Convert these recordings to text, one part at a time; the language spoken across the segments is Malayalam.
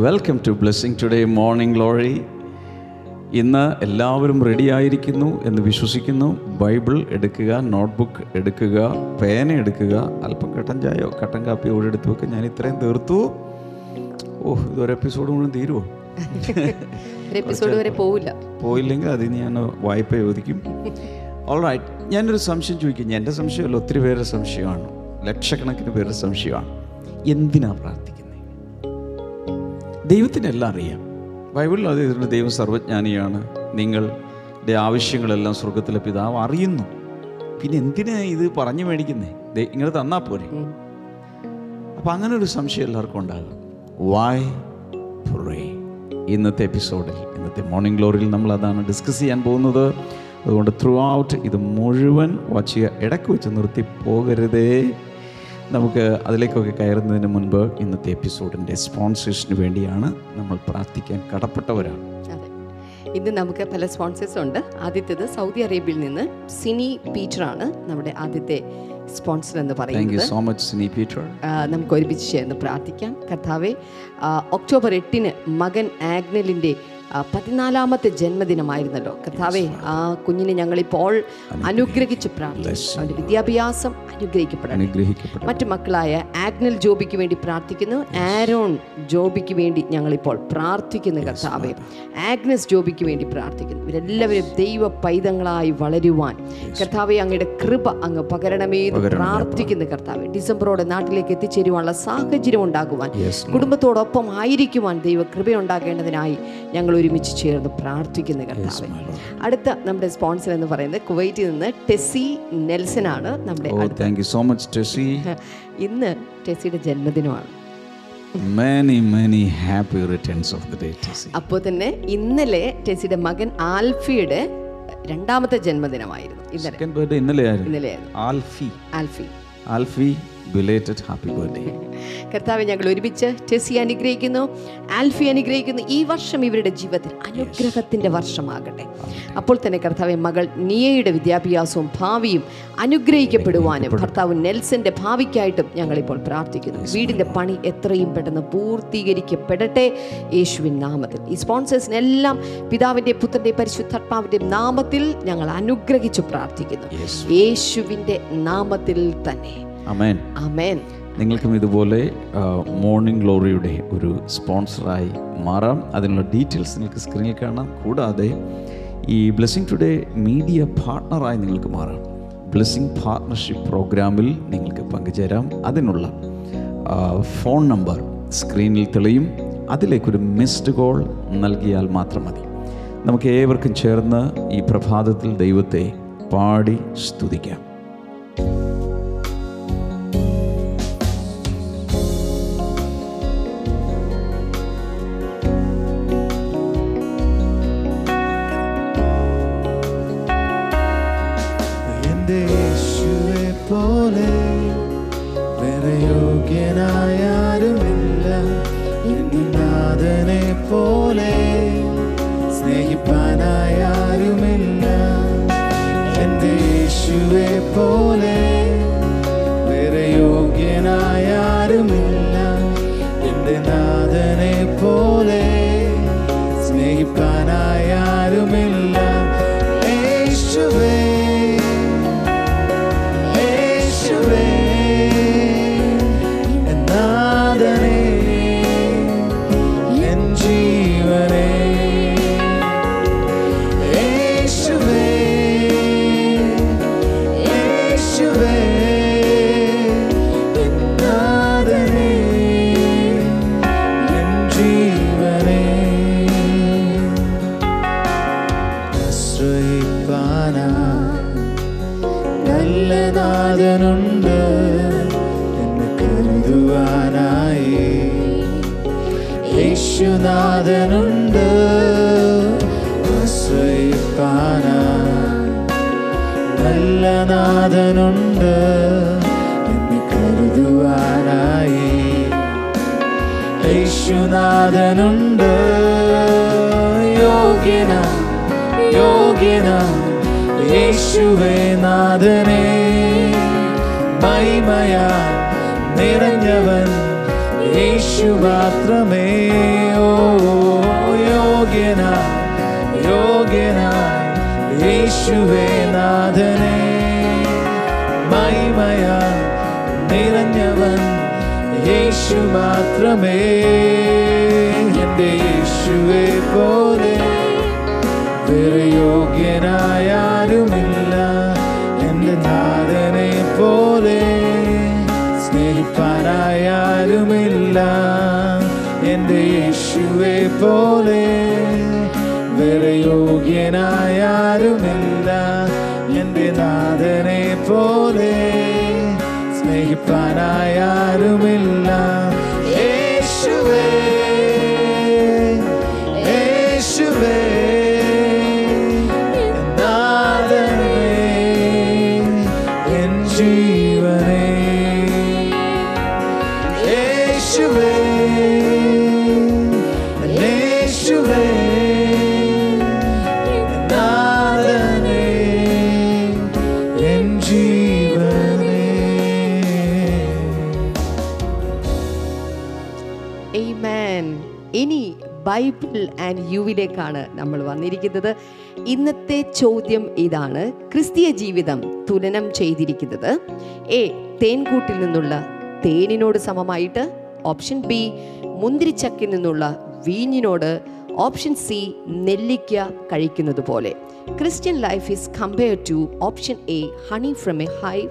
Welcome to blessing today morning lorry ഇന്ന് എല്ലാവരും റെഡി ആയിരിക്കുന്നു എന്ന് വിശ്വസിക്കുന്നു. ബൈബിൾ എടുക്കുക നോട്ട്ബുക്ക് എടുക്കുക പേന എടുക്കുക അല്പം കട്ടൻ ചായയോ കട്ടൻ കാപ്പിയോ കൂടെ എടുത്തു വെക്കുക ഞാൻ ഇത്രയും തീർത്തു. ഓഹ് ഇതൊരു എപ്പിസോഡ് മുഴുവൻ തീരുമോ എപ്പിസോഡ് വരെ പോവില്ല. പോയില്ലെങ്കിൽ അതിന് ഞാൻ വായ്പ ചോദിക്കും. ഓൾറൈറ്റ് ഞാനൊരു സംശയം ചോദിക്കും. എന്റെ സംശയമല്ല ഒത്തിരി പേരുടെ സംശയമാണ്. ലക്ഷക്കണക്കിന് പേരുടെ സംശയമാണ്. എന്തിനാ പ്രാർത്ഥിക്കുന്നത്? ദൈവത്തിനെല്ലാം അറിയാം. ബൈബിളിൽ അത് എഴുതിയിട്ടുണ്ട് ദൈവം സർവജ്ഞാനിയാണ്. നിങ്ങളുടെ ആവശ്യങ്ങളെല്ലാം സ്വർഗത്തിലെ പിതാവ് അറിയുന്നു. പിന്നെ എന്തിനാ ഇത് പറഞ്ഞു മേടിക്കുന്നേ? ഇങ്ങനെ തന്നാൽ പോരെ. അപ്പം അങ്ങനെ ഒരു സംശയം എല്ലാവർക്കും ഉണ്ടാകും. വായ് പ്രേ ഇന്നത്തെ എപ്പിസോഡിൽ ഇന്നത്തെ മോർണിംഗ് ഗ്ലോറിയിൽ നമ്മൾ അതാണ് ഡിസ്കസ് ചെയ്യാൻ പോകുന്നത്. അതുകൊണ്ട് ത്രൂ ഔട്ട് ഇത് മുഴുവൻ വാച്ച് ചെയ്യുക. ഇടയ്ക്ക് വെച്ച് നിർത്തി പോകരുതേ. നമുക്ക് അതിലേക്കൊക്കെ കയറുന്നതിന് മുൻപ് ഇന്നത്തെ എപ്പിസോഡിന്റെ സ്പോൺസേഴ്സിന് വേണ്ടിയാണ് നമ്മൾ പ്രാർത്ഥിക്കാൻ കടപ്പെട്ടവരാണ്. ഇന്ന് നമുക്ക് പല സ്പോൺസേഴ്സ് ഉണ്ട്. ആദ്യത്തേത് സൗദി അറേബ്യയിൽ നിന്ന് സിനി പീറ്റർ ആണ് നമ്മുടെ ആദ്യത്തെ സ്പോൺസർ എന്ന് പറയുന്നത്. So much Sini Peter. നമുക്ക് ഒരുമിച്ച് ചേർന്ന് പ്രാർത്ഥിക്കാം. കർത്താവെ ഒക്ടോബർ എട്ടിന് മകൻ ആഗ്നലിന്റെ പതിനാലാമത്തെ ജന്മദിനമായിരുന്നല്ലോ. കർത്താവെ ആ കുഞ്ഞിനെ ഞങ്ങളിപ്പോൾ അനുഗ്രഹിച്ചു പ്രാർത്ഥിക്കും അവന്റെ വിദ്യാഭ്യാസം അനുഗ്രഹിക്കപ്പെടണം മറ്റു മക്കളായ ആഗ്നൽ ജോബിക്ക് വേണ്ടി പ്രാർത്ഥിക്കുന്നു. ആരോൺ ജോബിക്ക് വേണ്ടി ഞങ്ങളിപ്പോൾ പ്രാർത്ഥിക്കുന്നു കർത്താവെ. ആഗ്നസ് ജോബിക്ക് വേണ്ടി പ്രാർത്ഥിക്കുന്നു. ഇവരെല്ലാവരും ദൈവ പൈതങ്ങളായി വളരുവാൻ. കർത്താവെ അങ്ങയുടെ കൃപ അങ്ങ് പകരണമേ പ്രാർത്ഥിക്കുന്നു കർത്താവെ. ഡിസംബറോടെ നാട്ടിലേക്ക് എത്തിച്ചേരുവാനുള്ള സാഹചര്യം ഉണ്ടാകുവാൻ. കുടുംബത്തോടൊപ്പം ആയിരിക്കുവാൻ ദൈവ കൃപയുണ്ടാകേണ്ടതിനായി ഞങ്ങൾ ഒരുമിച്ച് ചേർന്ന് പ്രാർത്ഥിക്കുന്ന കർത്താവ്. അടുത്ത നമ്മുടെ സ്പോൺസർ എന്ന് പറയുന്നത് കുവൈറ്റിൽ നിന്ന് ടെസി നെൽസൺ ആണ് നമ്മുടെ ഓ thank you so much Tessy. ഇന്ന് ടെസിയുടെ ജന്മദിനമാണ്. Many many happy returns of the day Tessy. അപ്പോൾ തന്നെ ഇന്നലെ ടെസിയുടെ മകൻ ആൽഫിയുടെ രണ്ടാമത്തെ ജന്മദിനമായിരുന്നു. ഇന്നലെ. ഇന്നലെ Alfie. Alfie. Alfie. Belated happy birthday കർത്താവ് ഞങ്ങൾ ഒരുമിച്ച് ടെസി അനുഗ്രഹിക്കുന്നു ആൽഫി അനുഗ്രഹിക്കുന്നു. ഈ വർഷം ഇവരുടെ ജീവിതത്തിൽ അനുഗ്രഹത്തിന്റെ വർഷമാകട്ടെ. അപ്പോൾ തന്നെ കർത്താവ് മകൾ നിയയുടെ വിദ്യാഭ്യാസവും ഭാവിയും അനുഗ്രഹിക്കപ്പെടുവാനും ഭർത്താവ് നെൽസന്റെ ഭാവിക്കായിട്ടും ഞങ്ങളിപ്പോൾ പ്രാർത്ഥിക്കുന്നു. വീടിന്റെ പണി എത്രയും പെട്ടെന്ന് പൂർത്തീകരിക്കപ്പെടട്ടെ. യേശുവിൻ നാമത്തിൽ. ഈ സ്പോൺസേഴ്സിനെല്ലാം പിതാവിന്റെ പുത്രന്റെ പരിശുദ്ധാത്മാവിന്റെ നാമത്തിൽ ഞങ്ങൾ അനുഗ്രഹിച്ചു പ്രാർത്ഥിക്കുന്നു. യേശുവിന്റെ നാമത്തിൽ തന്നെ. അമേൻ അമേൻ നിങ്ങൾക്കും ഇതുപോലെ മോർണിംഗ് ഗ്ലോറിയുടെ ഒരു സ്പോൺസറായി മാറാം. അതിനുള്ള ഡീറ്റെയിൽസ് നിങ്ങൾക്ക് സ്ക്രീനിൽ കാണാം. കൂടാതെ ഈ ബ്ലെസ്സിങ് ടുഡേ മീഡിയ പാർട്ണറായി നിങ്ങൾക്ക് മാറാം. ബ്ലെസ്സിങ് പാർട്ണർഷിപ്പ് പ്രോഗ്രാമിൽ നിങ്ങൾക്ക് പങ്കുചേരാം. അതിനുള്ള ഫോൺ നമ്പർ സ്ക്രീനിൽ തെളിയും. അതിലേക്കൊരു മിസ്ഡ് കോൾ നൽകിയാൽ മാത്രം മതി. നമുക്ക് ഏവർക്കും ചേർന്ന് ഈ പ്രഭാതത്തിൽ ദൈവത്തെ പാടി സ്തുതിക്കാം. യോഗ്യന യോഗ്യന യേശുവേ നാഥനെ മഹിമയ നിറഞ്ഞവൻ യേശു മാത്രമേ ഓ യോഗ്യന യോഗ്യന യേശുവേ നാഥനെ മഹിമയ നിറഞ്ഞവൻ യേശു മാത്രമേ എന്റെ യേശുവെ പോലെ. വേറെ യോഗ്യനായാലുമില്ല എന്റെ നാഥനെ പോലെ. സ്നേഹിപ്പാനായാലുമില്ല എന്റെ യേശുവെ പോലെ. വേറെ യോഗ്യനായാലുമില്ല എന്റെ നാഥനെ പോലെ. സ്നേഹിപ്പാനായാലുമില്ല ആൻഡ് നമ്മൾ വന്നിരിക്കുന്നത്. ഇന്നത്തെ ചോദ്യം ഇതാണ്. ക്രിസ്തീയ ജീവിതം തുലനം ചെയ്തിരിക്കുന്നത്. എ തേൻകൂട്ടിൽ നിന്നുള്ള തേനിനോട് സമമായിട്ട്. ഓപ്ഷൻ ബി മുന്തിരിച്ചക്കിൽ നിന്നുള്ള വീഞ്ഞിനോട്. ഓപ്ഷൻ സി നെല്ലിക്ക കഴിക്കുന്നത് പോലെ. Christian life is compare to option A honey from a hive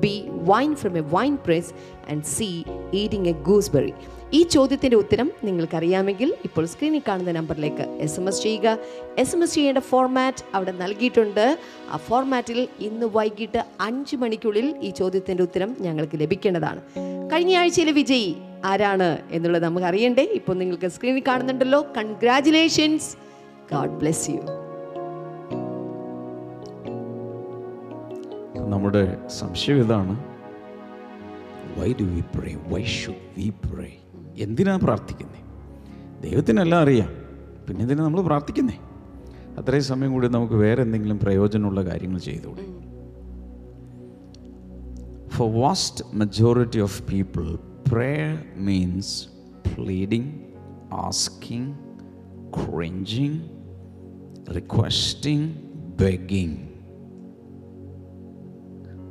B wine from a wine press and C eating a gooseberry. ഈ ചോദ്യത്തിന്റെ ഉത്തരം നിങ്ങൾക്കറിയാമെങ്കിൽ ഇപ്പോൾ സ്ക്രീനിൽ കാണുന്ന നമ്പറിലേക്ക് എസ് എം എസ് ചെയ്യുക. എസ് എം എസ് ചെയ്യേണ്ട ഫോർമാറ്റ് അവിടെ നൽകിയിട്ടുണ്ട്. ആ ഫോർമാറ്റിൽ ഇന്ന് വൈകിട്ട് അഞ്ച് മണിക്കുള്ളിൽ ഈ ചോദ്യത്തിന്റെ ഉത്തരം ഞങ്ങൾക്ക് ലഭിക്കേണ്ടതാണ്. കഴിഞ്ഞ ആഴ്ചയിലെ വിജയി ആരാണ് എന്നുള്ളത് നമുക്ക് അറിയണ്ടേ? ഇപ്പോൾ നിങ്ങൾക്ക് സ്ക്രീനിൽ കാണുന്നുണ്ടല്ലോ. കൺഗ്രാറ്റുലേഷൻസ് ഗാഡ് ബ്ലെസ് യു നമ്മുടെ സംശയം ഇതാണ്. Why do we pray why should we pray എന്തിനാ പ്രാർത്ഥിക്കുന്നത് ദൈവത്തിനെല്ലാം അറിയാം. പിന്നെ എന്തിനാ നമ്മൾ പ്രാർത്ഥിക്കുന്നേ? അത്രയും സമയം കൂടി നമുക്ക് വേറെ എന്തെങ്കിലും പ്രയോജനമുള്ള കാര്യങ്ങൾ ചെയ്തുകൂടെ? For vast majority of people prayer means pleading asking cringing requesting begging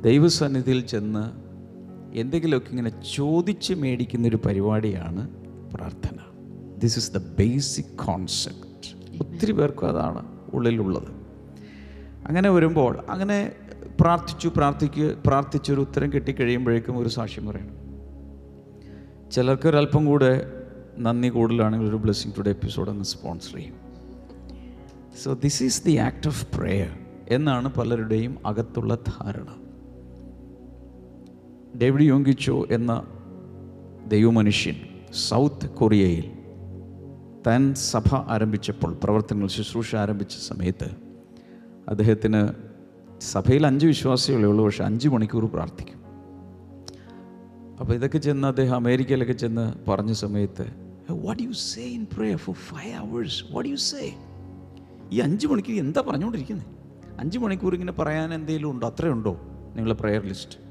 ദൈവസന്നിധിയിൽ ചെന്ന് എന്തെങ്കിലുമൊക്കെ ഇങ്ങനെ ചോദിച്ച് മേടിക്കുന്ന ഒരു പരിപാടിയാണ് പ്രാർത്ഥന. This is the basic concept ഒത്തിരി പേർക്കും അതാണ് ഉള്ളിലുള്ളത്. അങ്ങനെ വരുമ്പോൾ അങ്ങനെ പ്രാർത്ഥിച്ചു പ്രാർത്ഥിക്കുക പ്രാർത്ഥിച്ചൊരു ഉത്തരം കിട്ടിക്കഴിയുമ്പോഴേക്കും ഒരു സാക്ഷ്യം പറയണം. ചിലർക്ക് ഒരല്പം കൂടെ നന്ദി കൂടുതലാണെങ്കിൽ ഒരു ബ്ലെസ്സിങ് ടുഡേ എപ്പിസോഡ് അങ്ങ് സ്പോൺസർ ചെയ്യും. So this is the act of prayer എന്നാണ് പലരുടെയും അകത്തുള്ള ധാരണ. ഡേവിഡ് യോങ്കിച്ചോ എന്ന ദൈവമനുഷ്യൻ സൗത്ത് കൊറിയയിൽ താൻ സഭ ആരംഭിച്ചപ്പോൾ പ്രവർത്തനങ്ങൾ ശുശ്രൂഷ ആരംഭിച്ച സമയത്ത് അദ്ദേഹത്തിന് സഭയിൽ അഞ്ച് വിശ്വാസികളേ ഉള്ളൂ പക്ഷെ അഞ്ച് മണിക്കൂർ പ്രാർത്ഥിക്കും. അപ്പോൾ ഇതൊക്കെ ചെന്ന് അദ്ദേഹം അമേരിക്കയിലൊക്കെ ചെന്ന് പറഞ്ഞ സമയത്ത് what you say in prayer for five hours what you say ഈ അഞ്ച് മണിക്കൂർ എന്താ പറഞ്ഞുകൊണ്ടിരിക്കുന്നത് അഞ്ച് മണിക്കൂർ ഇങ്ങനെ പറയാൻ എന്തെങ്കിലും ഉണ്ടോ? അത്രയുണ്ടോ നിങ്ങളുടെ പ്രെയർ ലിസ്റ്റ്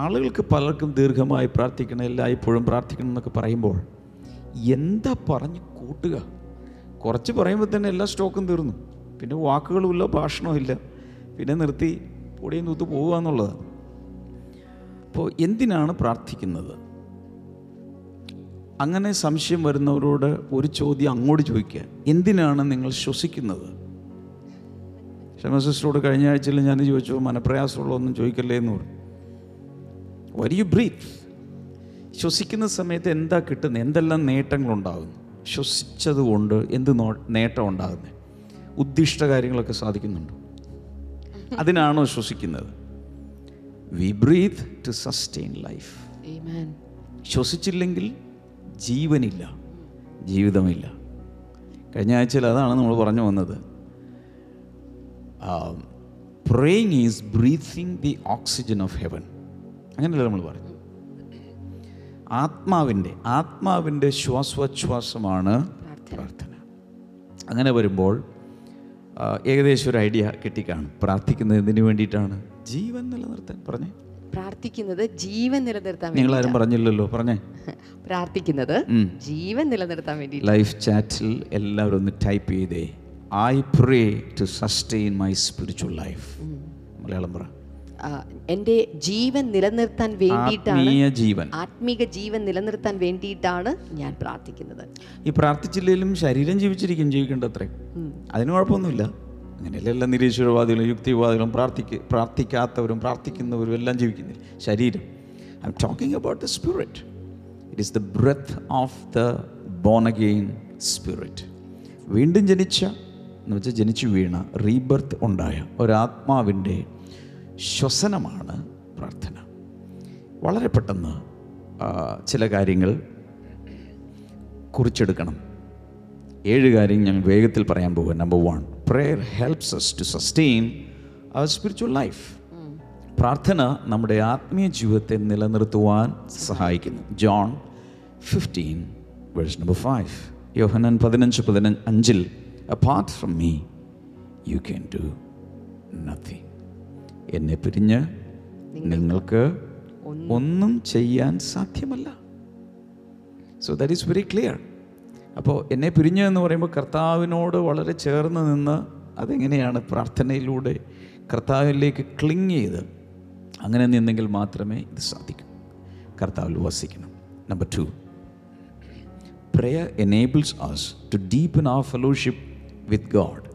ആളുകൾക്ക് പലർക്കും ദീർഘമായി പ്രാർത്ഥിക്കണം എല്ലായ്പ്പോഴും പ്രാർത്ഥിക്കണം എന്നൊക്കെ പറയുമ്പോൾ എന്താ പറഞ്ഞ് കൂട്ടുക? കുറച്ച് പറയുമ്പോൾ തന്നെ എല്ലാ സ്റ്റോക്കും തീർന്നു. പിന്നെ വാക്കുകളുമില്ല ഭാഷണവും ഇല്ല പിന്നെ നിർത്തി പൊടിയും തൂത്ത് പോവുക എന്നുള്ളതാണ് അപ്പോൾ എന്തിനാണ് പ്രാർത്ഥിക്കുന്നത്? അങ്ങനെ സംശയം വരുന്നവരോട് ഒരു ചോദ്യം അങ്ങോട്ട് ചോദിക്കുക. എന്തിനാണ് നിങ്ങൾ ശ്വസിക്കുന്നത്? ക്ഷമ സിസ്റ്ററോട് കഴിഞ്ഞ ആഴ്ചയിൽ ഞാൻ ചോദിച്ചു മനപ്രയാസമുള്ളതൊന്നും ചോദിക്കല്ലേ എന്ന് പറഞ്ഞു. വരി യു ബ്രീത്ത് ശ്വസിക്കുന്ന സമയത്ത് എന്താ കിട്ടുന്നത് എന്തെല്ലാം നേട്ടങ്ങളുണ്ടാകുന്നു? ശ്വസിച്ചത് കൊണ്ട് എന്ത് നേട്ടം ഉണ്ടാകുന്നത് ഉദ്ദിഷ്ട കാര്യങ്ങളൊക്കെ സാധിക്കുന്നുണ്ട്? അതിനാണോ ശ്വസിക്കുന്നത്? We breathe to sustain life Amen. ശ്വസിച്ചില്ലെങ്കിൽ ജീവനില്ല. ജീവിതമില്ല. കഴിഞ്ഞ ആഴ്ചയിൽ അതാണ് നമ്മൾ പറഞ്ഞു വന്നത്. Praying is breathing the oxygen of heaven അങ്ങനെയല്ല നമ്മൾ പറഞ്ഞു ആത്മാവിന്റെ ആത്മാവിന്റെ ശ്വാസോച്ഛ്വാസമാണ് പ്രാർത്ഥന. അങ്ങനെ വരുമ്പോൾ ഏകദേശം ഒരു ഐഡിയ കിട്ടിക്കാണും. പ്രാർത്ഥിക്കുന്നത് എന്തിനു വേണ്ടിയിട്ടാണ്? ജീവൻ നിലനിർത്താൻ. പറഞ്ഞേ. പ്രാർത്ഥിക്കുന്നത് ജീവൻ നിലനിർത്താൻ നിങ്ങൾ ആരും പറഞ്ഞില്ലല്ലോ. പറഞ്ഞേ. പ്രാർത്ഥിക്കുന്നത് ജീവൻ നിലനിർത്താൻ വേണ്ടി ലൈഫ് ചാറ്റിൽ എല്ലാവരും ഒന്ന് ടൈപ്പ് ചെയ്തേ. I pray to sustain my spiritual life Malayalam പറ. എന്റെ ജീവൻ നിലനിർത്താൻ വേണ്ടിയിട്ടാണ് ജീവൻ. ആത്മീക ജീവൻ നിലനിർത്താൻ വേണ്ടിയിട്ടാണ് ഞാൻ പ്രാർത്ഥിക്കുന്നത്. ഈ പ്രാർത്ഥിച്ചില്ലെങ്കിലും ശരീരം ജീവിച്ചിരിക്കും ജീവിക്കേണ്ടത്രേ. അതിന് കുഴപ്പമൊന്നുമില്ല. അങ്ങനെയല്ല എല്ലാ നിരീശ്വരവാദികളും യുക്തിവാദികളും പ്രാർത്ഥിക്ക പ്രാർത്ഥിക്കാത്തവരും പ്രാർത്ഥിക്കുന്നവരും എല്ലാം ജീവിക്കുന്നില്ല. ശരീരം. I'm talking about the spirit it is the breath of the born again spirit വീണ്ടും ജനിച്ച എന്ന് വെച്ചാൽ ജനിച്ചു വീണ റീബർത്ത് ഉണ്ടായ ഒരാത്മാവിന്റെ ശ്വസനമാണ് പ്രാർത്ഥന. വളരെ പെട്ടെന്ന് ചില കാര്യങ്ങൾ കുറിച്ചെടുക്കണം. ഏഴ് കാര്യം ഞാൻ വേഗത്തിൽ പറയാൻ പോകുക number one prayer helps us to sustain our spiritual life പ്രാർത്ഥന നമ്മുടെ ആത്മീയ ജീവിതത്തെ നിലനിർത്തുവാൻ സഹായിക്കുന്നു. John fifteen verse number five Yohanan പതിനഞ്ച് പതിനഞ്ച് അഞ്ചിൽ apart from me you can do nothing എന്നെ പിരിഞ്ഞ് നിങ്ങൾക്ക് ഒന്നും ചെയ്യാൻ സാധ്യമല്ല. So that is very clear അപ്പോൾ എന്നെ പിരിഞ്ഞു എന്ന് പറയുമ്പോൾ കർത്താവിനോട് വളരെ ചേർന്ന് നിന്ന് അതെങ്ങനെയാണ് പ്രാർത്ഥനയിലൂടെ കർത്താവിലേക്ക് ക്ലിങ് ചെയ്ത് അങ്ങനെ നിന്നെങ്കിൽ മാത്രമേ ഇത് സാധിക്കൂ. കർത്താവിൽ വസിക്കണം. Number two prayer enables us to deepen a fellowship with God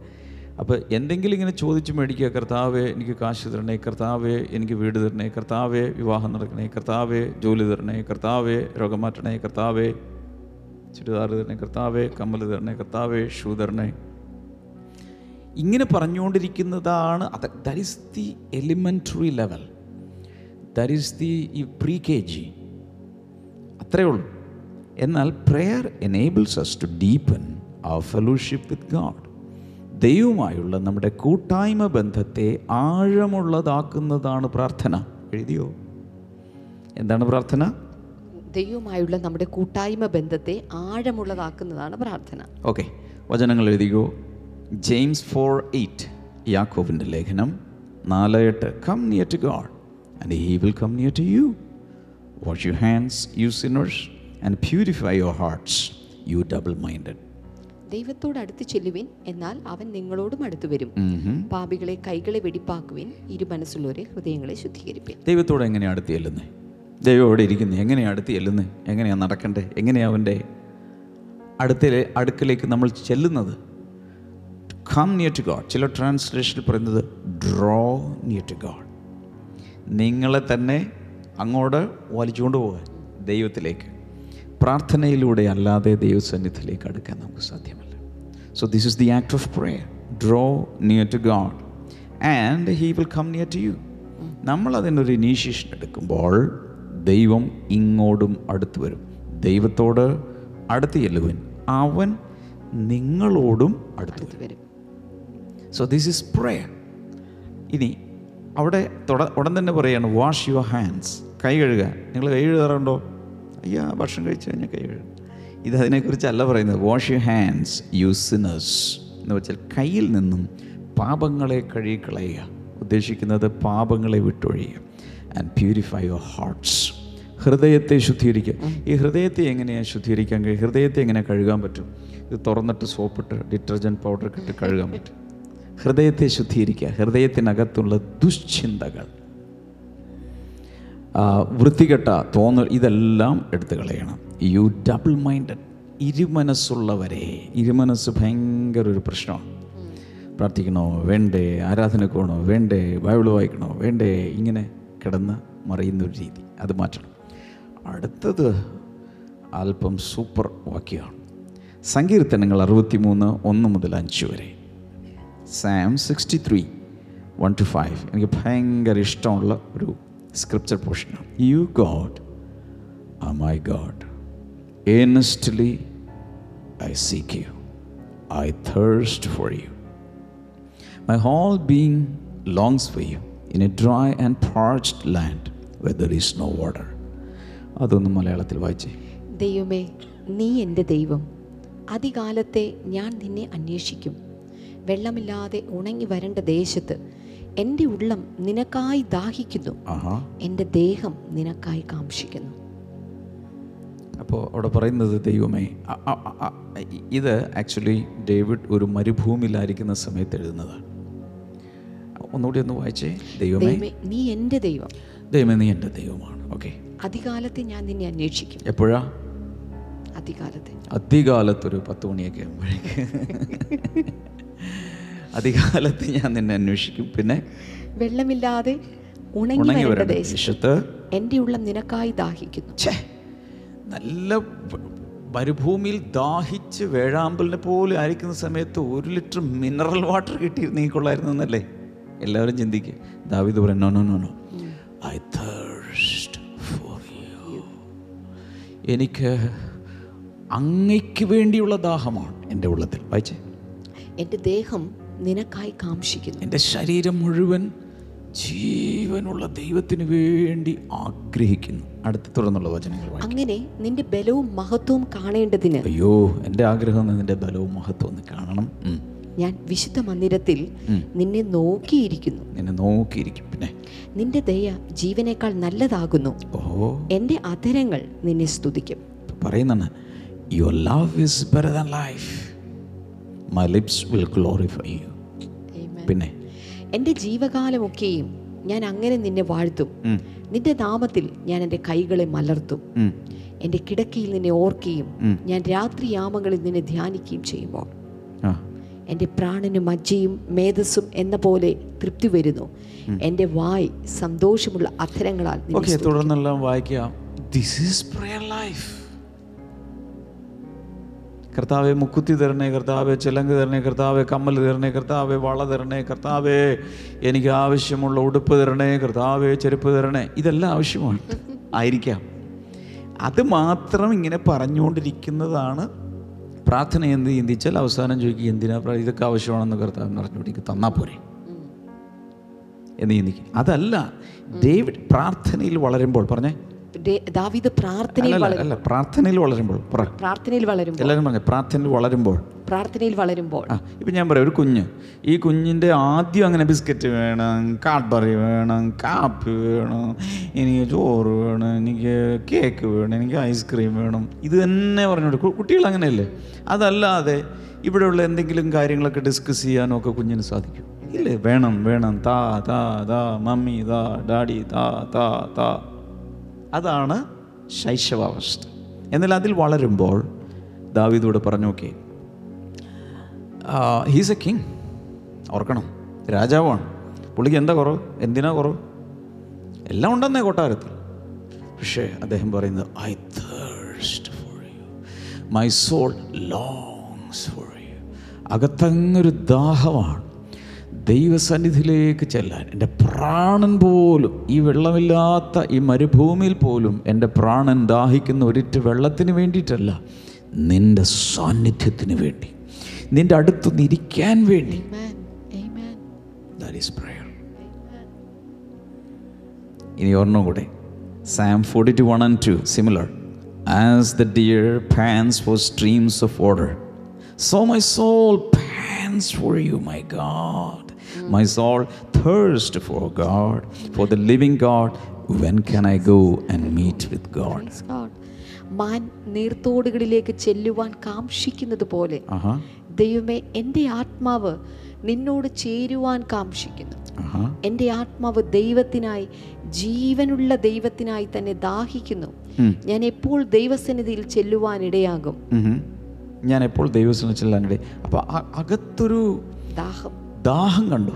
അപ്പോൾ എന്തെങ്കിലും ഇങ്ങനെ ചോദിച്ച് മേടിക്കുക കർത്താവേ എനിക്ക് കാശ് തരണേ കർത്താവേ എനിക്ക് വീട് തരണേ കർത്താവേ വിവാഹം നടക്കണേ കർത്താവേ ജോലി തരണേ കർത്താവേ രോഗം മാറ്റണേ കർത്താവേ ചുരിദാർ തരണേ കർത്താവേ കമ്മൽ തരണേ കർത്താവെ ഷൂ തരണേ. ഇങ്ങനെ പറഞ്ഞുകൊണ്ടിരിക്കുന്നതാണ് അത്. That is the elementary level that is the ഈ പ്രീ കെ ജി അത്രയേ ഉള്ളൂ. എന്നാൽ prayer enables us to deepen our fellowship with God ദൈവവുമായുള്ള നമ്മുടെ കൂട്ടായ്മ ബന്ധത്തെ ആഴമുള്ളതാക്കുന്നതാണ് പ്രാർത്ഥന. എഴുതിയോ? എന്താണ് പ്രാർത്ഥന? ദൈവമായുള്ള നമ്മുടെ കൂട്ടായ്മ ബന്ധത്തെ ആഴമുള്ളതാക്കുന്നതാണ് പ്രാർത്ഥന. ഓക്കെ വചനങ്ങൾ എഴുതിയോ ജെയിംസ് ഫോർ എയ്റ്റ് യാക്കോബിന്റെ ലേഖനം നാല് എട്ട്. Come near to God and he will come near to you wash you hands you sinners and purify your hearts you double minded ദൈവത്തോട് അടുത്ത് ചെല്ലുവിൻ എന്നാൽ അവൻ നിങ്ങളോടും അടുത്തു വരും. പാപികളെ കൈകളെ വെടിപ്പാക്കുവിൻ ഇരു മനസ്സുള്ളവരെ ഹൃദയങ്ങളെ ശുദ്ധീകരിപ്പിൻ. ദൈവത്തോട് എങ്ങനെ അടുത്ത് ചെല്ലുന്നത് ദൈവം എവിടെ ഇരിക്കുന്നത് എങ്ങനെയാണ് അടുത്ത് ചെല്ലുന്നത് എങ്ങനെയാണ് നടക്കണ്ടേ? എങ്ങനെയാണ് അവന്റെ അടുത്തിലെ അടുക്കിലേക്ക് നമ്മൾ ചെല്ലുന്നത്? കം നിയർ ടു ഗോഡ് ചില ട്രാൻസ്ലേഷനിൽ പറയുന്നത് ഡ്രോ നിയർ ടു ഗോഡ് നിങ്ങളെ തന്നെ അങ്ങോട്ട് വലിച്ചുകൊണ്ട് പോകാൻ ദൈവത്തിലേക്ക്. പ്രാർത്ഥനയിലൂടെ അല്ലാതെ ദൈവസന്നിധിയിലേക്ക് അടുക്കാൻ നമുക്ക് സാധ്യമല്ല. So this is the act of prayer draw near to God and he will come near to you നമ്മൾ അതിനൊരു ഇനീഷ്യേഷൻ എടുക്കുമ്പോൾ ദൈവം ഇങ്ങോട്ടും അടുത്ത് വരും. ദൈവത്തോട് അടുത്ത് ചെല്ലുവൻ. അവൻ നിങ്ങളോടും അടുത്ത് വരും. സോ ദിസ് ഇസ് പ്രേയർ ഇനി അവിടെ ഉടൻ തന്നെ പറയാണ് വാഷ് യുവർ ഹാൻഡ്സ് കൈ കഴുകുക. നിങ്ങൾ കൈ കഴുകാറുണ്ടോ? അയ്യാ ഭക്ഷണം കഴിച്ചു കഴിഞ്ഞാൽ കൈ കഴുകും ഇത് അതിനെക്കുറിച്ചല്ല പറയുന്നത്. Wash you hands you sinners എന്ന് വെച്ചാൽ കയ്യിൽ നിന്നും പാപങ്ങളെ കഴുകിക്കളയുക. ഉദ്ദേശിക്കുന്നത് പാപങ്ങളെ വിട്ടൊഴിയുക. ആൻഡ് പ്യൂരിഫൈ യുവർ ഹാർട്ട്സ് ഹൃദയത്തെ ശുദ്ധീകരിക്കുക. ഈ ഹൃദയത്തെ എങ്ങനെയാണ് ശുദ്ധീകരിക്കാൻ കഴിയും ഹൃദയത്തെ എങ്ങനെ കഴുകാൻ പറ്റും? ഇത് തുറന്നിട്ട് സോപ്പിട്ട് ഡിറ്റർജന്റ് പൗഡർ ഇട്ട് കഴുകാൻ പറ്റും. ഹൃദയത്തെ ശുദ്ധീകരിക്കുക. ഹൃദയത്തിനകത്തുള്ള ദുശ്ചിന്തകൾ. വൃത്തികെട്ട തോന്നൽ ഇതെല്ലാം എടുത്തു കളയണം. യു ഡബിൾ മൈൻഡഡ് ഇരുമനസ്സുള്ളവരെ. ഇരുമനസ് ഭയങ്കര ഒരു പ്രശ്നമാണ്. പ്രാർത്ഥിക്കണോ? വേണ്ടേ. ആരാധനക്കോണോ വേണ്ടേ. ബൈബിൾ വായിക്കണോ? വേണ്ടേ. ഇങ്ങനെ കിടന്ന് മറിയുന്ന ഒരു രീതി. അത് മാറ്റണം. അടുത്തത് അല്പം സൂപ്പർ വാക്യമാണ്. സങ്കീർത്തനങ്ങൾ അറുപത്തി മൂന്ന് ഒന്ന് മുതൽ അഞ്ച് വരെ. Psalm sixty three one to five എനിക്ക് ഭയങ്കര ഇഷ്ടമുള്ള ഒരു സ്ക്രിപ്ചർ പോർഷനാണ് you God are my God earnestly I seek you I thirst for you my whole being longs for you in a dry and parched land where there is no water water. അതൊന്ന് മലയാളത്തിൽ വായിച്ചേ. ദൈവമേ നീ എന്റെ ദൈവം. അതികാലത്തെ ഞാൻ നിന്നെ അന്വേഷിക്കും. വെള്ളമില്ലാതെ ഉണങ്ങി വരേണ്ട ദേശത്ത് എന്റെ ഉള്ളം നിനക്കായി ദാഹിക്കുന്നു. എന്റെ ദേഹം നിനക്കായി കാംക്ഷിക്കുന്നു. അപ്പോൾ അവിടെ പറയുന്നത് ദൈവമേ ഇത് ആക്ച്വലി ഡേവിഡ് ഒരു മരുഭൂമിയിലായിരിക്കുന്ന സമയത്ത് എഴുതുന്നതാണ്. ഒന്നുകൂടി ഒന്ന് വായിച്ചേ. ദൈവമേ. നീ എന്റെ ദൈവം. ദൈവമേ നീ എന്റെ ദൈവമാണ്. ഓക്കെ. അധികാലത്തെ ഞാൻ നിന്നെ അന്വേഷിക്കും. എപ്പോഴാ? അധികാലത്തെ. അധികാലത്തൊരു പത്ത് മണിയൊക്കെ ആകുമ്പോഴേക്ക്. അധികാലത്ത് ഞാൻ നിന്നെ അന്വേഷിക്കും. പിന്നെ? വെള്ളമില്ലാതെ ഉണങ്ങി വരേണ്ട വരേണ്ട ദേശത്ത് എന്റെ ഉള്ളം നിനക്കായി ദാഹിക്കുന്നു. നല്ല മരുഭൂമിയിൽ ദാഹിച്ച് വേഴാമ്പലിനെ പോലെ ആയിരിക്കുന്ന സമയത്ത് ഒരു ലിറ്റർ മിനറൽ വാട്ടർ കിട്ടിയിരുന്നെങ്കിൽ കൊള്ളായിരുന്നു എന്നല്ലേ എല്ലാവരും ചിന്തിക്കുക ദാവിദ് പറയും no no no no I thirst for you എനിക്ക് അങ്ങയ്ക്ക് വേണ്ടിയുള്ള ദാഹമാണ് എന്റെ ഉള്ളത്തിൽ. വായിച്ചേ. എന്റെ ദേഹം നിനക്കായി കാംക്ഷിക്കുന്നു എന്റെ ശരീരം മുഴുവൻ ജീവനുള്ള ദൈവത്തിന് വേണ്ടി ആഗ്രഹിക്കുന്നു. അടുത്ത തുടർന്നുള്ള വചനങ്ങൾ അങ്ങനെ നിന്റെ ബലവും മഹത്വവും കാണേണ്ടതിന് അയ്യോ എന്റെ ആഗ്രഹം നിന്റെ ബലവും മഹത്വവും ഒന്ന് കാണണം. ഞാൻ വിശുദ്ധ മന്ദിരത്തിൽ നിന്നെ നോക്കിയിരിക്കുന്നു. നിന്നെ നോക്കിയിരിക്കും. പിന്നെ? നിന്റെ ദയ ജീവനേക്കാൾ നല്ലതാകുന്നു. ഓ എന്റെ അധരങ്ങൾ നിന്നെ സ്തുതിക്കും. പറയുന്നാണ് your love is better than life my lips will glorify you പിന്നെ? എന്റെ ജീവകാലമൊക്കെയും ഞാൻ അങ്ങനെ നിന്നെ വാഴ്ത്തും. നിന്റെ നാമത്തിൽ ഞാൻ എന്റെ കൈകളെ മലർത്തും. എന്റെ കിടക്കയിൽ നിന്നെ ഓർക്കുകയും ഞാൻ രാത്രി യാമങ്ങളിൽ നിന്നെ ധ്യാനിക്കുകയും ചെയ്യുമ്പോൾ എന്റെ പ്രാണനും മജ്ജയും മേധസ്സും എന്ന പോലെ തൃപ്തി വരുന്നു. എന്റെ വായ് സന്തോഷമുള്ള അധരങ്ങളാൽ തുടർന്നെല്ലാം വായിക്കാം. ദിസ് ഈസ് പ്രയർ ലൈഫ് കർത്താവെ മുക്കുത്തി തരണേ കർത്താവെ ചിലങ്ക് തരണേ കർത്താവെ കമ്മൽ തരണേ കർത്താവെ വള തരണേ കർത്താവെ എനിക്ക് ആവശ്യമുള്ള ഉടുപ്പ് തരണേ കർത്താവെ ചെരുപ്പ് തരണേ ഇതെല്ലാം ആവശ്യമാണ്. ആയിരിക്കാം. അത് മാത്രം ഇങ്ങനെ പറഞ്ഞുകൊണ്ടിരിക്കുന്നതാണ് പ്രാർത്ഥന എന്ത് ചിന്തിച്ചാൽ അവസാനം ചോദിക്കുക എന്തിനാ ഇതൊക്കെ ആവശ്യമാണെന്ന് കർത്താവ് അറിഞ്ഞുകൊണ്ടിരിക്കുക തന്നാ പോരെ. എന്ന് ചിന്തിക്കും. അതല്ല ഡേവിഡ് പ്രാർത്ഥനയിൽ വളരുമ്പോൾ പറഞ്ഞേ ദാവീദ് പ്രാർത്ഥനയിൽ അല്ല പ്രാർത്ഥനയിൽ വളരുമ്പോൾ പ്രാർത്ഥനയിൽ വളരുമ്പോൾ. എല്ലാവരും പറഞ്ഞു പ്രാർത്ഥനയിൽ വളരുമ്പോൾ. പ്രാർത്ഥനയിൽ വളരുമ്പോൾ. ഇപ്പം ഞാൻ പറയാം ഒരു കുഞ്ഞ്. ഈ കുഞ്ഞിന്റെ ആദ്യം അങ്ങനെ ബിസ്ക്കറ്റ് വേണം കാഡ്ബറി വേണം കാപ്പി വേണം എനിക്ക് ചോറ് വേണം എനിക്ക് കേക്ക് വേണം എനിക്ക് ഐസ്ക്രീം വേണം. ഇത് തന്നെ പറഞ്ഞോട്ട് കുട്ടികൾ അങ്ങനെയല്ലേ? അതല്ലാതെ ഇവിടെയുള്ള എന്തെങ്കിലും കാര്യങ്ങളൊക്കെ ഡിസ്കസ് ചെയ്യാനോ ഒക്കെ കുഞ്ഞിന് സാധിക്കും. ഇല്ലേ? വേണം വേണം. താ താ താ മമ്മി താ ഡാഡി താ താ താ. അതാണ് ശൈശവാവസ്ഥ. എന്നാൽ അതിൽ വളരുമ്പോൾ ദാവീദോട് പറഞ്ഞു നോക്കി ഹീസ് എ കിങ് ഓർക്കണം. രാജാവാണ്. പുള്ളിക്ക് എന്താ കുറവ്? എന്തിനാ കുറവ്? എല്ലാം ഉണ്ടെന്നേ കൊട്ടാരത്തിൽ. പക്ഷേ അദ്ദേഹം പറയുന്നത് I thirst for you my soul longs for you അകത്തങ്ങൊരു ദാഹമാണ്. ദൈവസന്നിധിയിലേക്ക് ചെല്ലാൻ എന്റെ പ്രാണൻ പോലും ഈ വെള്ളമില്ലാത്ത ഈ മരുഭൂമിയിൽ പോലും എന്റെ പ്രാണൻ ദാഹിക്കുന്ന ഒരിറ്റ് വെള്ളത്തിന് വേണ്ടിയിട്ടല്ല നിന്റെ സാന്നിധ്യത്തിന് വേണ്ടി നിന്റെ അടുത്ത് ഇരിക്കാൻ വേണ്ടി. ഇനി ഒരെണ്ണം കൂടെ. Psalm forty two one and two similar as the deer pants for streams of order so my soul pants for you my God my soul thirsts for God, for the living God. When can I go and meet with God. മാൻ നീർത്തോടുകളിലേക്ക് ചെല്ലുവാൻ കാംക്ഷിക്കുന്നത് പോലെ ദൈവമേ എന്റെ ആത്മാവ് നിന്നോട് ചേരുവാൻ കാംക്ഷിക്കുന്നു എന്റെ ആത്മാവ് ദൈവത്തിനായി ജീവനുള്ള ദൈവത്തിനായി തന്നെ ദാഹിക്കുന്നു. ഞാൻ എപ്പോൾ ദൈവസന്നിധിയിൽ ചെല്ലുവാൻ ഇടയാകും. ഞാൻ എപ്പോൾ ദൈവസന്നിധി ചെല്ലാനിടയാകും അപ്പൊ അകത്തൊരു ദാഹം ദാഹം കണ്ടു.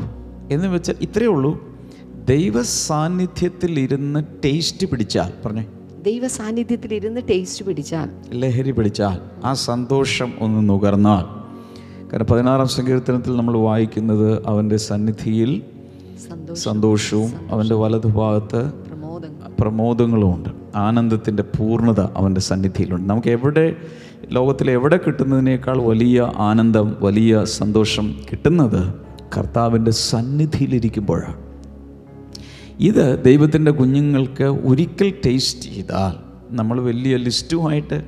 എന്ന് വെച്ചാൽ ഇത്രയേ ഉള്ളൂ. ദൈവ സാന്നിധ്യത്തിൽ ഇരുന്ന് ടേസ്റ്റ് പിടിച്ചാൽ പറഞ്ഞേ. ദൈവ സാന്നിധ്യത്തിൽ ഇരുന്ന് ടേസ്റ്റ് പിടിച്ചാൽ. ലഹരി പിടിച്ചാൽ ആ സന്തോഷം ഒന്ന് നുകർന്നാൽ. കാരണം പതിനാറാം സങ്കീർത്തനത്തിൽ നമ്മൾ വായിക്കുന്നത് അവന്റെ സന്നിധിയിൽ സന്തോഷവും അവന്റെ വലതുഭാഗത്ത് പ്രമോദങ്ങളും ഉണ്ട് ആനന്ദത്തിന്റെ പൂർണത അവന്റെ സന്നിധിയിലുണ്ട്. നമുക്ക് എവിടെ ലോകത്തിൽ എവിടെ കിട്ടുന്നതിനേക്കാൾ വലിയ ആനന്ദം വലിയ സന്തോഷം കിട്ടുന്നത് കർത്താവിന്റെ സന്നിധിയിലിരിക്കുമ്പോഴാണ്. ഇത് ദൈവത്തിന്റെ കുഞ്ഞുങ്ങൾക്ക് ഒരിക്കൽ ടേസ്റ്റ് ചെയ്താൽ നമ്മൾ വലിയ ലിസ്റ്റുമായിട്ട്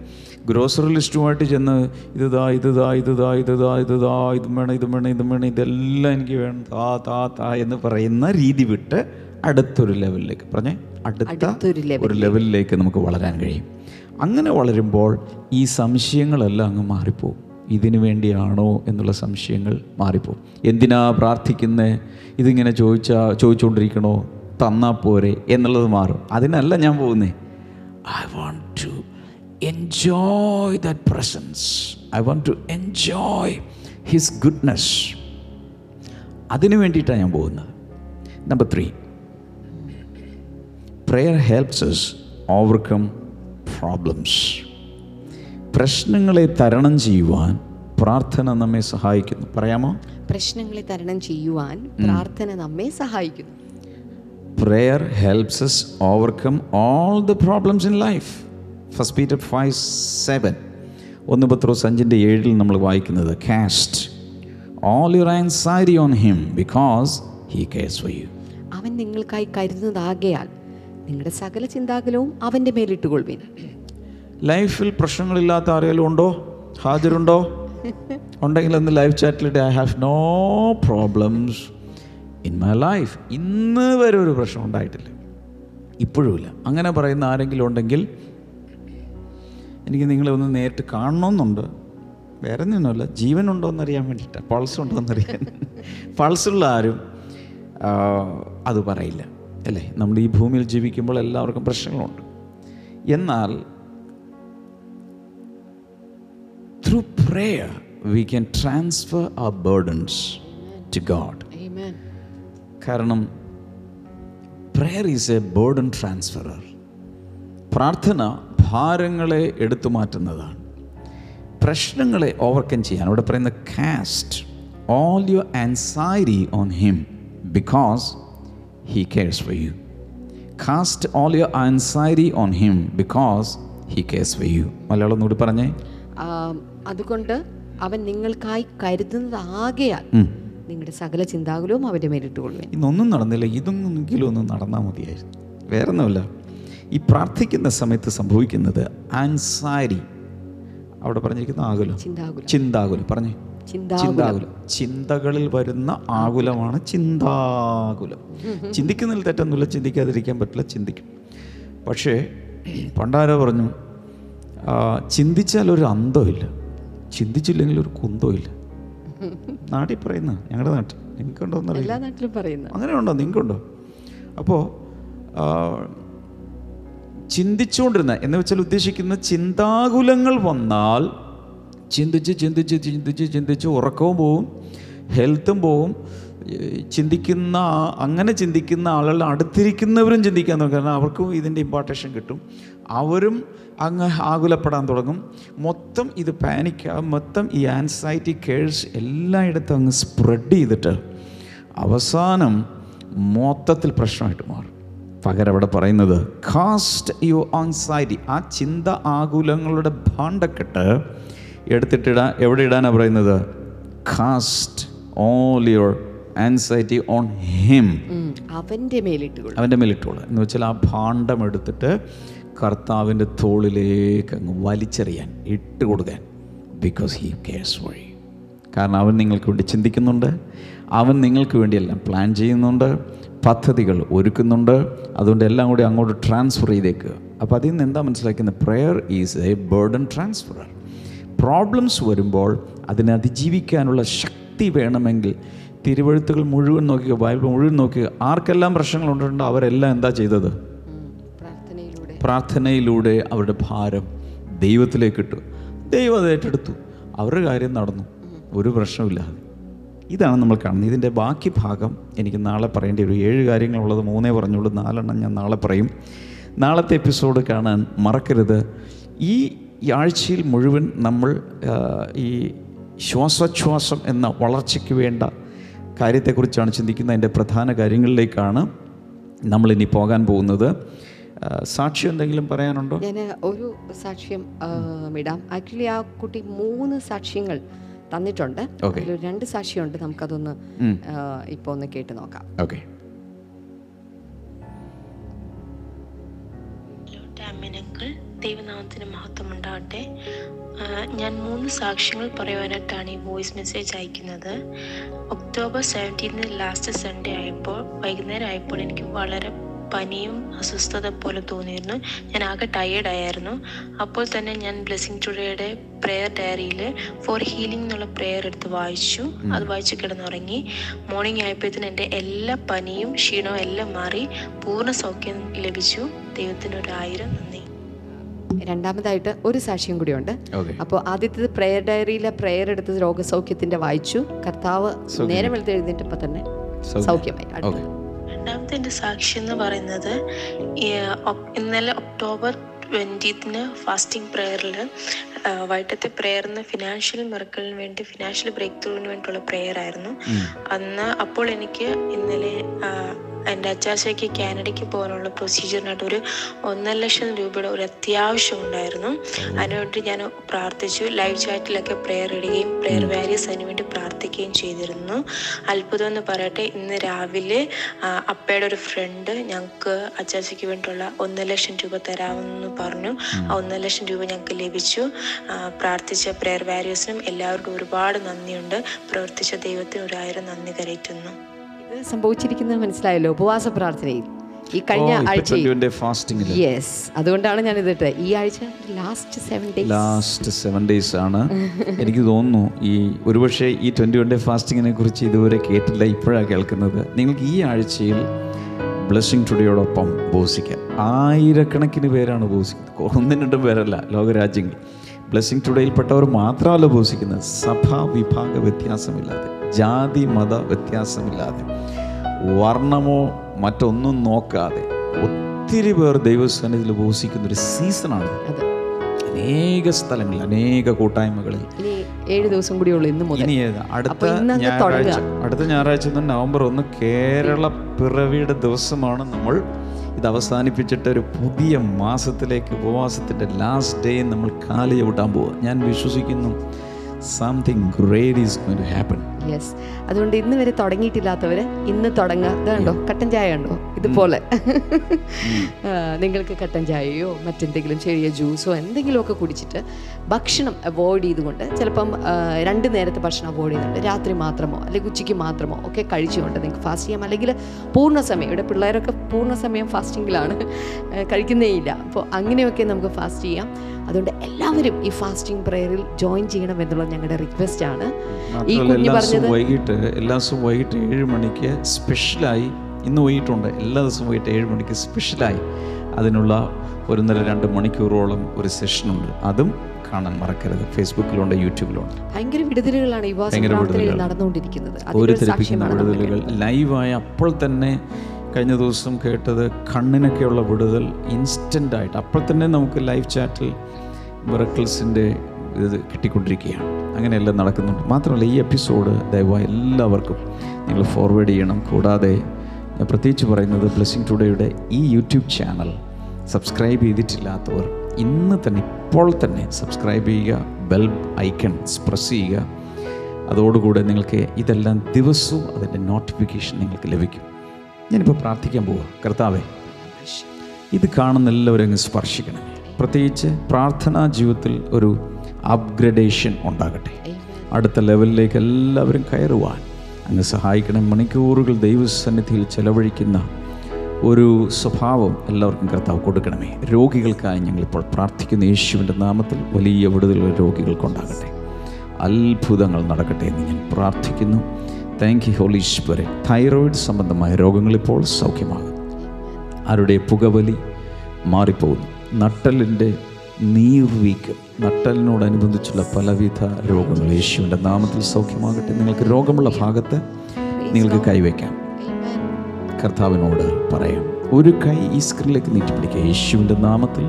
ഗ്രോസറി ലിസ്റ്റുമായിട്ട് ചെന്ന് ഇതാ ഇതാ ഇതാ ഇതാ ഇതാ ഇതും വേണം ഇതും വേണം ഇതും വേണം ഇതെല്ലാം എനിക്ക് വേണം താ താ താ എന്ന് പറയുന്ന രീതി വിട്ട് അടുത്തൊരു ലെവലിലേക്ക്. പറഞ്ഞേ അടുത്ത അടുത്തൊരു ഒരു ലെവലിലേക്ക് നമുക്ക് വളരാൻ കഴിയും. അങ്ങനെ വളരുമ്പോൾ ഈ സംശയങ്ങളെല്ലാം അങ്ങ് മാറിപ്പോവും. ഇതിനു വേണ്ടിയാണോ എന്നുള്ള സംശയങ്ങൾ മാറിപ്പോകും. എന്തിനാ പ്രാർത്ഥിക്കുന്നത് ഇതിങ്ങനെ ചോദിച്ചാൽ ചോദിച്ചുകൊണ്ടിരിക്കണോ തന്നാൽ പോരെ എന്നുള്ളത് മാറും. അതിനല്ല ഞാൻ പോകുന്നേ. I want to enjoy that presence I want to enjoy his goodness അതിനു വേണ്ടിയിട്ടാണ് ഞാൻ പോകുന്നത്. Number three prayer helps us overcome problems പ്രശ്നങ്ങളെ തരണം ചെയ്യുവാൻ പ്രാർത്ഥന നമ്മെ സഹായിക്കുന്നു. പറയാമോ? പ്രശ്നങ്ങളെ തരണം ചെയ്യുവാൻ പ്രാർത്ഥന നമ്മെ സഹായിക്കുന്നു. Prayer helps us overcome all the problems in life first Peter five seven ഒന്ന് പത്രോ സഞ്ചിന്റെ ഏഴിൽ നമ്മൾ വായിക്കുന്നത് cast all your anxiety on him because he cares for you അവൻ നിങ്ങൾക്കായി കരുതുന്നതാകയാൽ നിങ്ങളുടെ സകല ചിന്താകലവും അവന്റെ മേലിട്ടുകൊള്ളുവിൻ. ലൈഫിൽ പ്രശ്നങ്ങളില്ലാത്ത ആരെങ്കിലും ഉണ്ടോ? ഹാജരുണ്ടോ? ഉണ്ടെങ്കിൽ ഒന്ന് life ചാറ്റിലിട്ട് I have no problems in my life ഇന്ന് വരെ ഒരു പ്രശ്നം ഉണ്ടായിട്ടില്ല. ഇപ്പോഴുമില്ല അങ്ങനെ പറയുന്ന ആരെങ്കിലും ഉണ്ടെങ്കിൽ എനിക്ക് നിങ്ങളെ ഒന്ന് നേരിട്ട് കാണണമെന്നുണ്ട് വേറെ നിന്നല്ല ജീവൻ ഉണ്ടോ എന്നറിയാൻ വേണ്ടിയിട്ടാണ്. പൾസ് ഉണ്ടോ എന്നറിയാൻ പൾസുള്ള ആരും അത് പറയില്ല. അല്ലേ? നമ്മൾ ഈ ഭൂമിയിൽ ജീവിക്കുമ്പോൾ എല്ലാവർക്കും പ്രശ്നങ്ങളുണ്ട്. എന്നാൽ through prayer we can transfer a burdens to God Amen. കാരണം prayer is a burden transferer പ്രാർത്ഥന ഭാരങ്ങളെ എടുത്തു മാറ്റുന്നതാണ്. പ്രശ്നങ്ങളെ ഓവർകം ചെയ്യാൻ. ഇവിടെ പറയുന്ന cast all your anxiety on him because he cares for you cast all your anxiety on him because he cares for you Malayalam ഒന്നുകൂടി പറഞ്ഞേ. ആ, അതുകൊണ്ട് അവൻ നിങ്ങൾക്കായി കരുതുന്നതാകയാൽ നിങ്ങളുടെ സകല ചിന്താകുലവും അവന്റെ മേലിട്ടുകൊള്ളുവിൻ. ഇന്നൊന്നും നടന്നില്ല. ഇതൊന്നെങ്കിലും ഒന്ന് നടന്നാൽ മതിയായിരുന്നു. വേറെ ഒന്നുമില്ല ഈ പ്രാർത്ഥിക്കുന്ന സമയത്ത് സംഭവിക്കുന്നത് ആൻസാരി അവിടെ പറഞ്ഞിരിക്കുന്ന ആകുലം. ചിന്താകുലം. ചിന്താകുലം. പറഞ്ഞേ. ചിന്താകുലം. ചിന്തകളിൽ വരുന്ന ആകുലമാണ് ചിന്താകുലം. ചിന്തിക്കുന്നതിൽ തെറ്റൊന്നുമില്ല. ചിന്തിക്കാതിരിക്കാൻ പറ്റില്ല. ചിന്തിക്കും. പക്ഷേ പണ്ടാരോ പറഞ്ഞു ചിന്തിച്ചാൽ ഒരു അന്തമില്ല ചിന്തിച്ചില്ലെങ്കിൽ ഒരു കുന്തമില്ല നാട്ടിൽ പറയുന്ന ഞങ്ങളുടെ നാട്ടിൽ. നിങ്ങൾക്കുണ്ടോ എല്ലാ നാട്ടിലും പറയുന്നു. അങ്ങനെ ഉണ്ടോ നിങ്ങൾക്കുണ്ടോ അപ്പോൾ ചിന്തിച്ചുകൊണ്ടിരുന്ന എന്ന് വെച്ചാൽ ഉദ്ദേശിക്കുന്ന ചിന്താകുലങ്ങൾ വന്നാൽ ചിന്തിച്ച് ചിന്തിച്ച് ചിന്തിച്ച് ചിന്തിച്ച് ഉറക്കവും പോവും ഹെൽത്തും പോവും ചിന്തിക്കുന്ന അങ്ങനെ ചിന്തിക്കുന്ന ആളുകളുടെ അടുത്തിരിക്കുന്നവരും ചിന്തിക്കാൻ തുടങ്ങും. കാരണം അവർക്കും ഇതിന്റെ ഇമ്പോർട്ടേഷൻ കിട്ടും. അവരും അങ്ങ് ആകുലപ്പെടാൻ തുടങ്ങും. മൊത്തം ഇത് പാനിക്ക മൊത്തം ഈ ആൻസൈറ്റി കേഴ്സ് എല്ലായിടത്തും അങ്ങ് സ്പ്രെഡ് ചെയ്തിട്ട് അവസാനം മൊത്തത്തിൽ പ്രശ്നമായിട്ട് മാറും. പകരം അവിടെ പറയുന്നത് കാസ്റ്റ് യു ആൻസൈറ്റി ആ ചിന്ത ആകുലങ്ങളുടെ ഭാണ്ഡക്കെട്ട് എടുത്തിട്ടിടാൻ എവിടെ ഇടാനാണ് പറയുന്നത്? Cast all your anxiety on him അവന്റെ മേലിട്ടുകൊള്ളും അവന്റെ മേലിട്ടോളൂ എന്ന് വെച്ചാൽ ആ ഭാണ്ഡം എടുത്തിട്ട് കർത്താവിന്റെ തോളിലേക്ക് അങ്ങ് വലിച്ചെറിയാൻ ഇട്ട് കൊടുക്കാൻ. Because he cares for you കാരണം അവൻ നിങ്ങൾക്ക് വേണ്ടി ചിന്തിക്കുന്നുണ്ട്. അവൻ നിങ്ങൾക്ക് വേണ്ടിയെല്ലാം പ്ലാൻ ചെയ്യുന്നുണ്ട്. പദ്ധതികൾ ഒരുക്കുന്നുണ്ട്. അതുകൊണ്ട് എല്ലാം കൂടി അങ്ങോട്ട് ട്രാൻസ്ഫർ ചെയ്തേക്കുക അപ്പോൾ അതിൽ നിന്ന് എന്താ മനസ്സിലാക്കുന്നത് prayer is a burden transferer problems വരുമ്പോൾ അതിനെ അതിജീവിക്കാനുള്ള ശക്തി വേണമെങ്കിൽ തിരുവഴുത്തുകൾ മുഴുവൻ നോക്കുക ബൈബിൾ മുഴുവൻ നോക്കുക ആർക്കെല്ലാം പ്രശ്നങ്ങളുണ്ടോ അവരെല്ലാം എന്താ ചെയ്തത്? പ്രാർത്ഥനയിലൂടെ. അവരുടെ ഭാരം ദൈവത്തിലേക്ക് ഇട്ടു. ദൈവം അത് ഏറ്റെടുത്തു. അവരുടെ കാര്യം നടന്നു. ഒരു പ്രശ്നമില്ലാതെ ഇതാണ് നമ്മൾ കാണുന്നത്. ഇതിന്റെ ബാക്കി ഭാഗം എനിക്ക് നാളെ പറയേണ്ടി വരും. ഏഴ് കാര്യങ്ങളുള്ളത് മൂന്നേ പറഞ്ഞുള്ളൂ. നാലെണ്ണം ഞാൻ നാളെ പറയും. നാളത്തെ എപ്പിസോഡ് കാണാൻ മറക്കരുത്. ഈ ആഴ്ചയിൽ മുഴുവൻ നമ്മൾ ഈ ശ്വാസോച്ഛ്വാസം എന്ന വളർച്ചയ്ക്ക് വേണ്ട കാര്യത്തെക്കുറിച്ചാണ് ചിന്തിക്കുന്നത്. അതിന്റെ പ്രധാന കാര്യങ്ങളിലേക്കാണ് നമ്മളിനി പോകാൻ പോകുന്നത്. സാക്ഷ്യം എന്തെങ്കിലും പറയാനുണ്ടോ? ഞാൻ ഒരു സാക്ഷ്യം ഇടാം. ആക്ച്വലി ആ കുട്ടി മൂന്ന് സാക്ഷ്യങ്ങൾ തന്നിട്ടുണ്ട്. അതിൽ രണ്ട് സാക്ഷ്യമുണ്ട്. നമുക്കതൊന്ന് ഇപ്പൊ ഇപ്പോൾ ഒന്ന് കേട്ട് നോക്കാം. ഓക്കെ ഡാമിനങ്കിൾ ദൈവനാമത്തിന് മഹത്വം ഉണ്ടാവട്ടെ ഞാൻ മൂന്ന് സാക്ഷ്യങ്ങൾ പറയുവാനായിട്ടാണ് ഈ വോയിസ് മെസ്സേജ് അയക്കുന്നത്. ഒക്ടോബർ സെവന്റീന് ലാസ്റ്റ് സൺഡേ ആയപ്പോൾ വൈകുന്നേരം ആയപ്പോൾ എനിക്ക് വളരെ പനിയും അസ്വസ്ഥത പോലെ തോന്നിയിരുന്നു. ഞാൻ ആകെ ടയേർഡായിരുന്നു അപ്പോൾ തന്നെ ഞാൻ ബ്ലെസ്സിങ് ടുഡേയുടെ പ്രെയർ ഡയറിയിൽ ഫോർ ഹീലിംഗ് എന്നുള്ള പ്രെയർ എടുത്ത് വായിച്ചു. അത് വായിച്ച് കിടന്നുറങ്ങി. മോർണിംഗ് ആയപ്പോഴത്തേന് എന്റെ എല്ലാ പനിയും ക്ഷീണവും എല്ലാം മാറി. പൂർണ സൗഖ്യം ലഭിച്ചു. ദൈവത്തിനൊരായിരം ഒരു ആയിരം നന്ദി. രണ്ടാമതായിട്ട് ഒരു സാക്ഷ്യം കൂടിയുണ്ട്. അപ്പോൾ ആദ്യത്തേത് പ്രെയർ ഡയറിയിലെ പ്രെയർ എടുത്ത് രോഗസൗഖ്യത്തിന്റെ വായിച്ചു. കർത്താവ് നേരം വെളുത്ത് എഴുന്നേറ്റപ്പോൾ തന്നെ സൗഖ്യമായി. രണ്ടാമത്തെ എന്റെ സാക്ഷി എന്ന് പറയുന്നത് ഇന്നലെ ഒക്ടോബർ ട്വന്റീത്തിന് ഫാസ്റ്റിംഗ് പ്രെയറിൽ വൈകിട്ടത്തെ പ്രെയറിന് ഫിനാൻഷ്യൽ മിറക്കലിന് വേണ്ടി ഫിനാൻഷ്യൽ ബ്രേക്ക് ത്രൂവിന് വേണ്ടിയുള്ള പ്രെയർ ആയിരുന്നു. അന്ന് അപ്പോൾ എനിക്ക് ഇന്നലെ എന്റെ അച്ചാച്ചയ്ക്ക് കാനഡയ്ക്ക് പോകാനുള്ള പ്രൊസീജിയറിനായിട്ട് ഒരു ഒന്നര ലക്ഷം രൂപയുടെ ഒരു അത്യാവശ്യം ഉണ്ടായിരുന്നു. അതിനുവേണ്ടി ഞാൻ പ്രാർത്ഥിച്ചു. ലൈവ് ചാറ്റിലൊക്കെ പ്രെയർ ഇടുകയും പ്രെയർ വാരിയസ് അതിനുവേണ്ടി പ്രാർത്ഥിക്കുകയും ചെയ്തിരുന്നു. അത്ഭുതം എന്ന് പറയട്ടെ ഇന്ന് രാവിലെ അപ്പയുടെ ഒരു ഫ്രണ്ട് ഞങ്ങൾക്ക് അച്ചാച്ചയ്ക്ക് വേണ്ടിയുള്ള ഒന്നര ലക്ഷം രൂപ തരാമെന്ന് പറഞ്ഞു. ആ ഒന്നര ലക്ഷം രൂപ ഞങ്ങൾക്ക് ലഭിച്ചു. പ്രാർത്ഥിച്ച പ്രെയർ വാരിയേഴ്സിനും എല്ലാവർക്കും ഒരുപാട് നന്ദിയുണ്ട്. പ്രവർത്തിച്ച ദൈവത്തിന് ഒരായിരം നന്ദി കരയറ്റുന്നു. സംഭവിച്ചിരിക്കുന്നത് മനസ്സിലായല്ലോ? ഉപവാസ പ്രാർത്ഥനയിൽ. ഈ കഴിഞ്ഞ ഫാസ്റ്റിംഗിൽ യെസ് അതുകൊണ്ടാണ് ഞാൻ ഇതിട്ട് ഈ ആഴ്ച last seven days last seven days ആണ്. എനിക്ക് തോന്നുന്നു ഈ ഒരുപക്ഷെ ഈ ട്വന്റി വൺ ഡേ ഫാസ്റ്റിങ്ങിനെ കുറിച്ച് ഇതുവരെ കേട്ടില്ല ഇപ്പോഴാണ് കേൾക്കുന്നത്. നിങ്ങൾക്ക് ഈ ആഴ്ചയിൽ ബ്ലെസ്സിങ് ടുഡേയോടൊപ്പം ഉപവസിക്കാം. ആയിരക്കണക്കിന് പേരാണ് ഉപവസിക്കുന്നത്. ഒന്നും രണ്ടും പേരല്ല ലോകരാജ്യങ്ങൾ. ബ്ലെസ്സിങ് ടുഡേയിൽപ്പെട്ടവർ മാത്രമല്ല ഉപവസിക്കുന്നത്. സഭാ വിഭാഗ വ്യത്യാസമില്ലാതെ. ജാതി മത വ്യത്യാസമില്ലാതെ. വർണമോ മറ്റൊന്നും നോക്കാതെ ഒത്തിരി പേർ ദൈവസന്നിധിയിൽ ഉപസിക്കുന്ന ഒരു സീസണാണ് അനേക സ്ഥലങ്ങളിൽ അനേക കൂട്ടായ്മകളിൽ. ഏഴ് ദിവസം കൂടിയുള്ളൂ ഇന്ന് മുതൽ? അടുത്ത ഞായറാഴ്ച. അടുത്ത ഞായറാഴ്ച നവംബർ ഒന്ന് കേരള പിറവിയുടെ ദിവസമാണ് നമ്മൾ. ഇത് അവസാനിപ്പിച്ചിട്ട് ഒരു പുതിയ മാസത്തിലേക്ക് ഉപവാസത്തിന്റെ ലാസ്റ്റ് ഡേ നമ്മൾ കാലി ചവിട്ടാൻ പോവുക. ഞാൻ വിശ്വസിക്കുന്നു something great is to happen yes അതുകൊണ്ട് ഇന്ന് വരെ തുടങ്ങിയിട്ടില്ലാത്തവർ ഇന്ന് തുടങ്ങുക. ഇതുണ്ടോ കട്ടൻ ചായ കണ്ടോ? ഇതുപോലെ. നിങ്ങൾക്ക് കട്ടൻ ചായയോ മറ്റെന്തെങ്കിലും ചെറിയ ജ്യൂസോ എന്തെങ്കിലുമൊക്കെ കുടിച്ചിട്ട് ഭക്ഷണം അവോയ്ഡ് ചെയ്തുകൊണ്ട് ചിലപ്പം രണ്ട് നേരത്തെ ഭക്ഷണം അവോയ്ഡ് ചെയ്യുന്നുണ്ട്. രാത്രി മാത്രമോ അല്ലെങ്കിൽ ഉച്ചയ്ക്ക് മാത്രമോ ഒക്കെ കഴിച്ചുകൊണ്ട് നിങ്ങൾക്ക് ഫാസ്റ്റ് ചെയ്യാം. അല്ലെങ്കിൽ പൂർണ സമയം ഇവിടെ പിള്ളേരൊക്കെ പൂർണ സമയം ഫാസ്റ്റിങ്ങിലാണ് കഴിക്കുന്നേ ഇല്ല. അപ്പോൾ അങ്ങനെയൊക്കെ നമുക്ക് ഫാസ്റ്റ് ചെയ്യാം. അതുകൊണ്ട് എല്ലാവരും ഈ ഫാസ്റ്റിംഗ് പ്രയറിൽ ജോയിൻ ചെയ്യണം എന്നുള്ളത് ഞങ്ങളുടെ റിക്വസ്റ്റ് ആണ്. ഈ കുഞ്ഞു പറഞ്ഞത് വൈകിട്ട് എല്ലാ ദിവസവും വൈകിട്ട് ഏഴ് മണിക്ക് സ്പെഷ്യലായി ഇന്ന് വൈകിട്ടുണ്ട് എല്ലാ ദിവസവും വൈകിട്ട് ഏഴ് മണിക്ക് സ്പെഷ്യലായി അതിനുള്ള ഒരു നില രണ്ട് മണിക്കൂറോളം ഒരു സെഷനുണ്ട് അതും കാണാൻ മറക്കരുത്. ഫേസ്ബുക്കിലുണ്ട് യൂട്യൂബിലുണ്ട് ഭയങ്കര വിടുതലുകളാണ്. നടന്നുകൊണ്ടിരിക്കുന്നത്. ഒരു വിടുതലുകൾ. ലൈവായി അപ്പോൾ തന്നെ കഴിഞ്ഞ ദിവസം കേട്ടത് കണ്ണിനൊക്കെയുള്ള വിടുതൽ ഇൻസ്റ്റന്റ് ആയിട്ട്. അപ്പോൾ തന്നെ നമുക്ക് ലൈവ് ചാറ്റിൽ മിറക്കിൾസിന്റെ ഇത് കിട്ടിക്കൊണ്ടിരിക്കുകയാണ്. അങ്ങനെയെല്ലാം നടക്കുന്നുണ്ട്. മാത്രമല്ല ഈ എപ്പിസോഡ് ദയവായി എല്ലാവർക്കും നിങ്ങൾ ഫോർവേഡ് ചെയ്യണം. കൂടാതെ ഞാൻ പ്രത്യേകിച്ച് പറയുന്നത് ബ്ലെസ്സിങ് ടുഡേയുടെ ഈ യൂട്യൂബ് ചാനൽ സബ്സ്ക്രൈബ് ചെയ്തിട്ടില്ലാത്തവർ ഇന്ന് തന്നെ ഇപ്പോൾ തന്നെ സബ്സ്ക്രൈബ് ചെയ്യുക ബെൽ ഐക്കൺ പ്രസ് ചെയ്യുക. അതോടുകൂടെ നിങ്ങൾക്ക് ഇതെല്ലാം ദിവസവും അതിന്റെ നോട്ടിഫിക്കേഷൻ നിങ്ങൾക്ക് ലഭിക്കും. ഞാനിപ്പോൾ പ്രാർത്ഥിക്കാൻ പോവുക കർത്താവേ ഇത് കാണുന്ന എല്ലാവരും അങ്ങ് സ്പർശിക്കണം പ്രത്യേകിച്ച് പ്രാർത്ഥനാ ജീവിതത്തിൽ ഒരു അപ്ഗ്രഡേഷൻ ഉണ്ടാകട്ടെ. അടുത്ത ലെവലിലേക്ക് എല്ലാവരും കയറുവാൻ അങ്ങ് സഹായിക്കണം. മണിക്കൂറുകൾ ദൈവസന്നിധിയിൽ ചെലവഴിക്കുന്ന ഒരു സ്വഭാവം എല്ലാവർക്കും കർത്താവ് കൊടുക്കണമേ. രോഗികൾക്കായി ഞങ്ങളിപ്പോൾ പ്രാർത്ഥിക്കുന്ന യേശുവിന്റെ നാമത്തിൽ വലിയ വിടുതലുള്ള രോഗികൾക്കുണ്ടാകട്ടെ അത്ഭുതങ്ങൾ നടക്കട്ടെ എന്ന് ഞാൻ പ്രാർത്ഥിക്കുന്നു. താങ്ക് യു ഹോളീശ്വരെ തൈറോയിഡ് സംബന്ധമായ രോഗങ്ങളിപ്പോൾ സൗഖ്യമാകും ആരുടെ പുകവലി മാറിപ്പോകുന്നു. നട്ടലിന്റെ നീർവീക്കം നട്ടലിനോടനുബന്ധിച്ചുള്ള പലവിധ രോഗങ്ങൾ യേശുവിന്റെ നാമത്തിൽ സൗഖ്യമാകട്ടെ. നിങ്ങൾക്ക് രോഗമുള്ള ഭാഗത്ത് നിങ്ങൾക്ക് കൈവയ്ക്കാം കർത്താവിനോട് പറയാം. ഒരു കൈ ഈ സ്ക്രീനിലേക്ക് നീട്ടിപ്പിടിക്കുക. യേശുവിന്റെ നാമത്തിൽ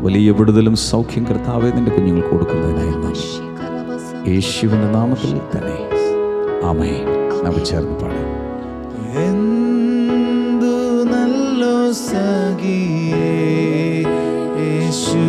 വലിയ വിടുതലും സൗഖ്യം കർത്താവെ നിന്റെ കുഞ്ഞുങ്ങൾക്ക് കൊടുക്കുന്നതിനായിരുന്നു യേശുവിന്റെ നാമത്തിൽ തന്നെ. ആമയെ നമ്മൾ ചേർന്ന് പാടാം. എന്തു നല്ലോ സഖിയേ യേശു